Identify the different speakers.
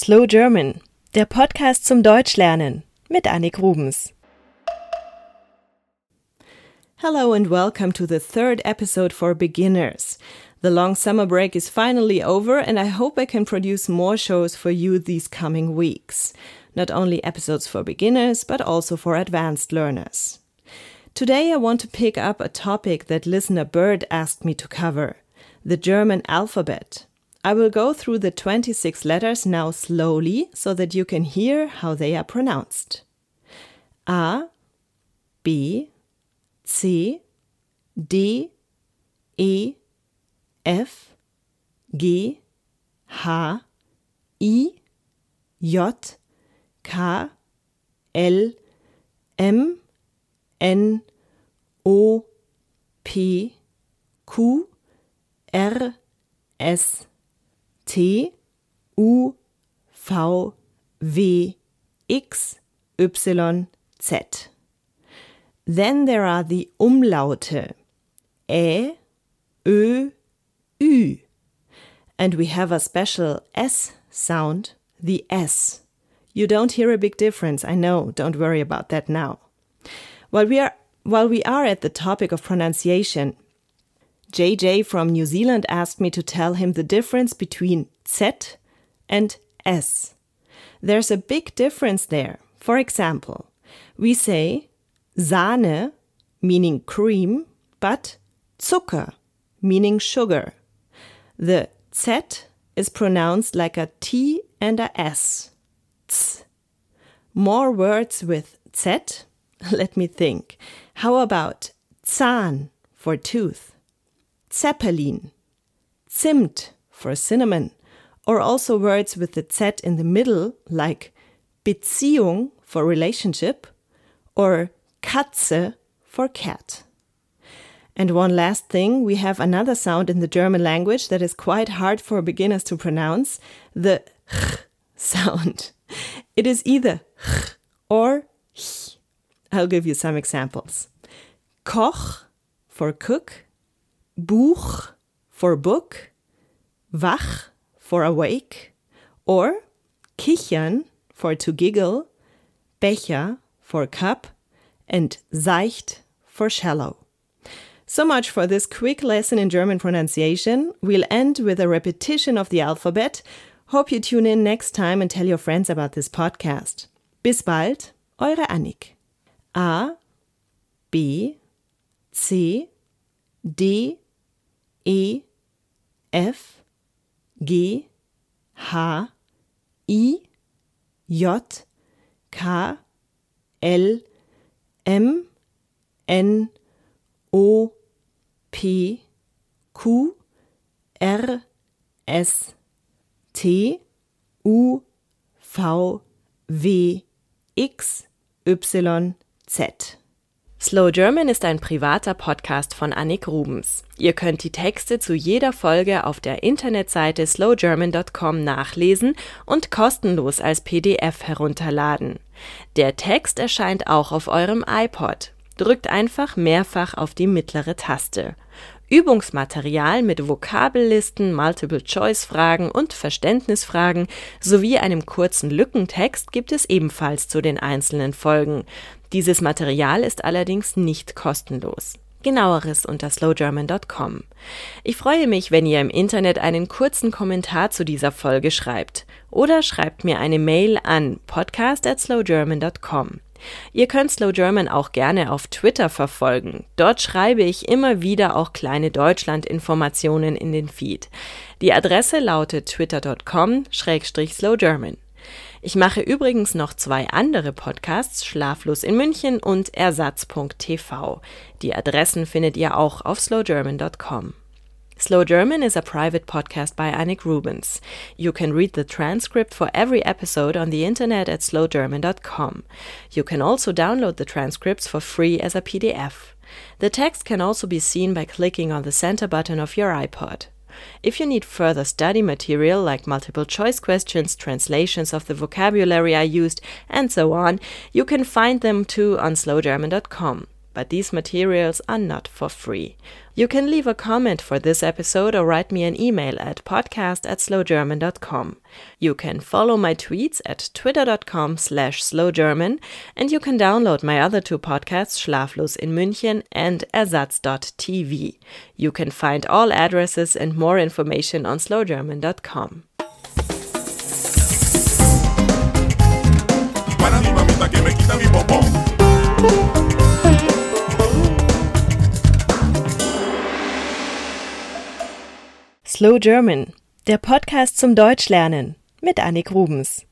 Speaker 1: Slow German, der Podcast zum Deutschlernen mit Annik Rubens. Hello and welcome to the third episode for beginners. The long summer break is finally over, and I hope I can produce more shows for you these coming weeks. Not only episodes for beginners, but also for advanced learners. Today I want to pick up a topic that listener Bird asked me to cover the German alphabet. I will go through the 26 letters now slowly so that you can hear how they are pronounced. A, B, C, D, E, F, G, H, I, J, K, L, M, N, O, P, Q, R, S, T, U, V, W, X, Y, Z. Then there are the Umlaute Ä, Ö, Ü. And we have a special S sound, the S. You don't hear a big difference, I know, don't worry about that now. While we are while we are at the topic of pronunciation, JJ from New Zealand asked me to tell him the difference between Z and S. There's a big difference there. For example, we say Sahne, meaning cream, but Zucker, meaning sugar. The Z is pronounced like a T and a S. More words with Z? Let me think. How about Zahn for tooth? Zeppelin, Zimt for cinnamon, or also words with the Z in the middle like Beziehung for relationship or Katze for cat. And one last thing, we have another sound in the German language that is quite hard for beginners to pronounce the ch sound. It is either ch or ch. I'll give you some examples. Koch for cook, Buch for book, wach for awake, or kichern for to giggle, Becher for cup, and seicht for shallow. So much for this quick lesson in German pronunciation. We'll end with a repetition of the alphabet. Hope you tune in next time and tell your friends about this podcast. Bis bald, eure Annik. A, B, C, D, E, F, G, H, I, J, K, L, M, N, O, P, Q, R, S, T, U, V, W, X, Y, Z. Slow German ist ein privater Podcast von Annik Rubens. Ihr könnt die Texte zu jeder Folge auf der Internetseite slowgerman.com nachlesen und kostenlos als PDF herunterladen. Der Text erscheint auch auf eurem iPod. Drückt einfach mehrfach auf die mittlere Taste. Übungsmaterial mit Vokabellisten, Multiple-Choice-Fragen und Verständnisfragen sowie einem kurzen Lückentext gibt es ebenfalls zu den einzelnen Folgen. Dieses Material ist allerdings nicht kostenlos. Genaueres unter slowgerman.com. Ich freue mich, wenn ihr im Internet einen kurzen Kommentar zu dieser Folge schreibt oder schreibt mir eine Mail an podcast at slowgerman.com. Ihr könnt Slow German auch gerne auf Twitter verfolgen. Dort schreibe ich immer wieder auch kleine Deutschland-Informationen in den Feed. Die Adresse lautet twitter.com-slowgerman. Ich mache übrigens noch zwei andere Podcasts, Schlaflos in München und Ersatz.tv. Die Adressen findet ihr auch auf slowgerman.com. Slow German is a private podcast by Annik Rubens. You can read the transcript for every episode on the internet at slowgerman.com. You can also download the transcripts for free as a PDF. The text can also be seen by clicking on the center button of your iPod. If you need further study material like multiple choice questions, translations of the vocabulary I used, and so on, you can find them too on slowgerman.com. but these materials are not for free. You can leave a comment for this episode or write me an email at podcast at slowgerman.com. You can follow my tweets at twitter.com slash slowgerman and you can download my other two podcasts, Schlaflos in München and Ersatz.tv. You can find all addresses and more information on slowgerman.com. Slow German, der Podcast zum Deutschlernen mit Annik Rubens.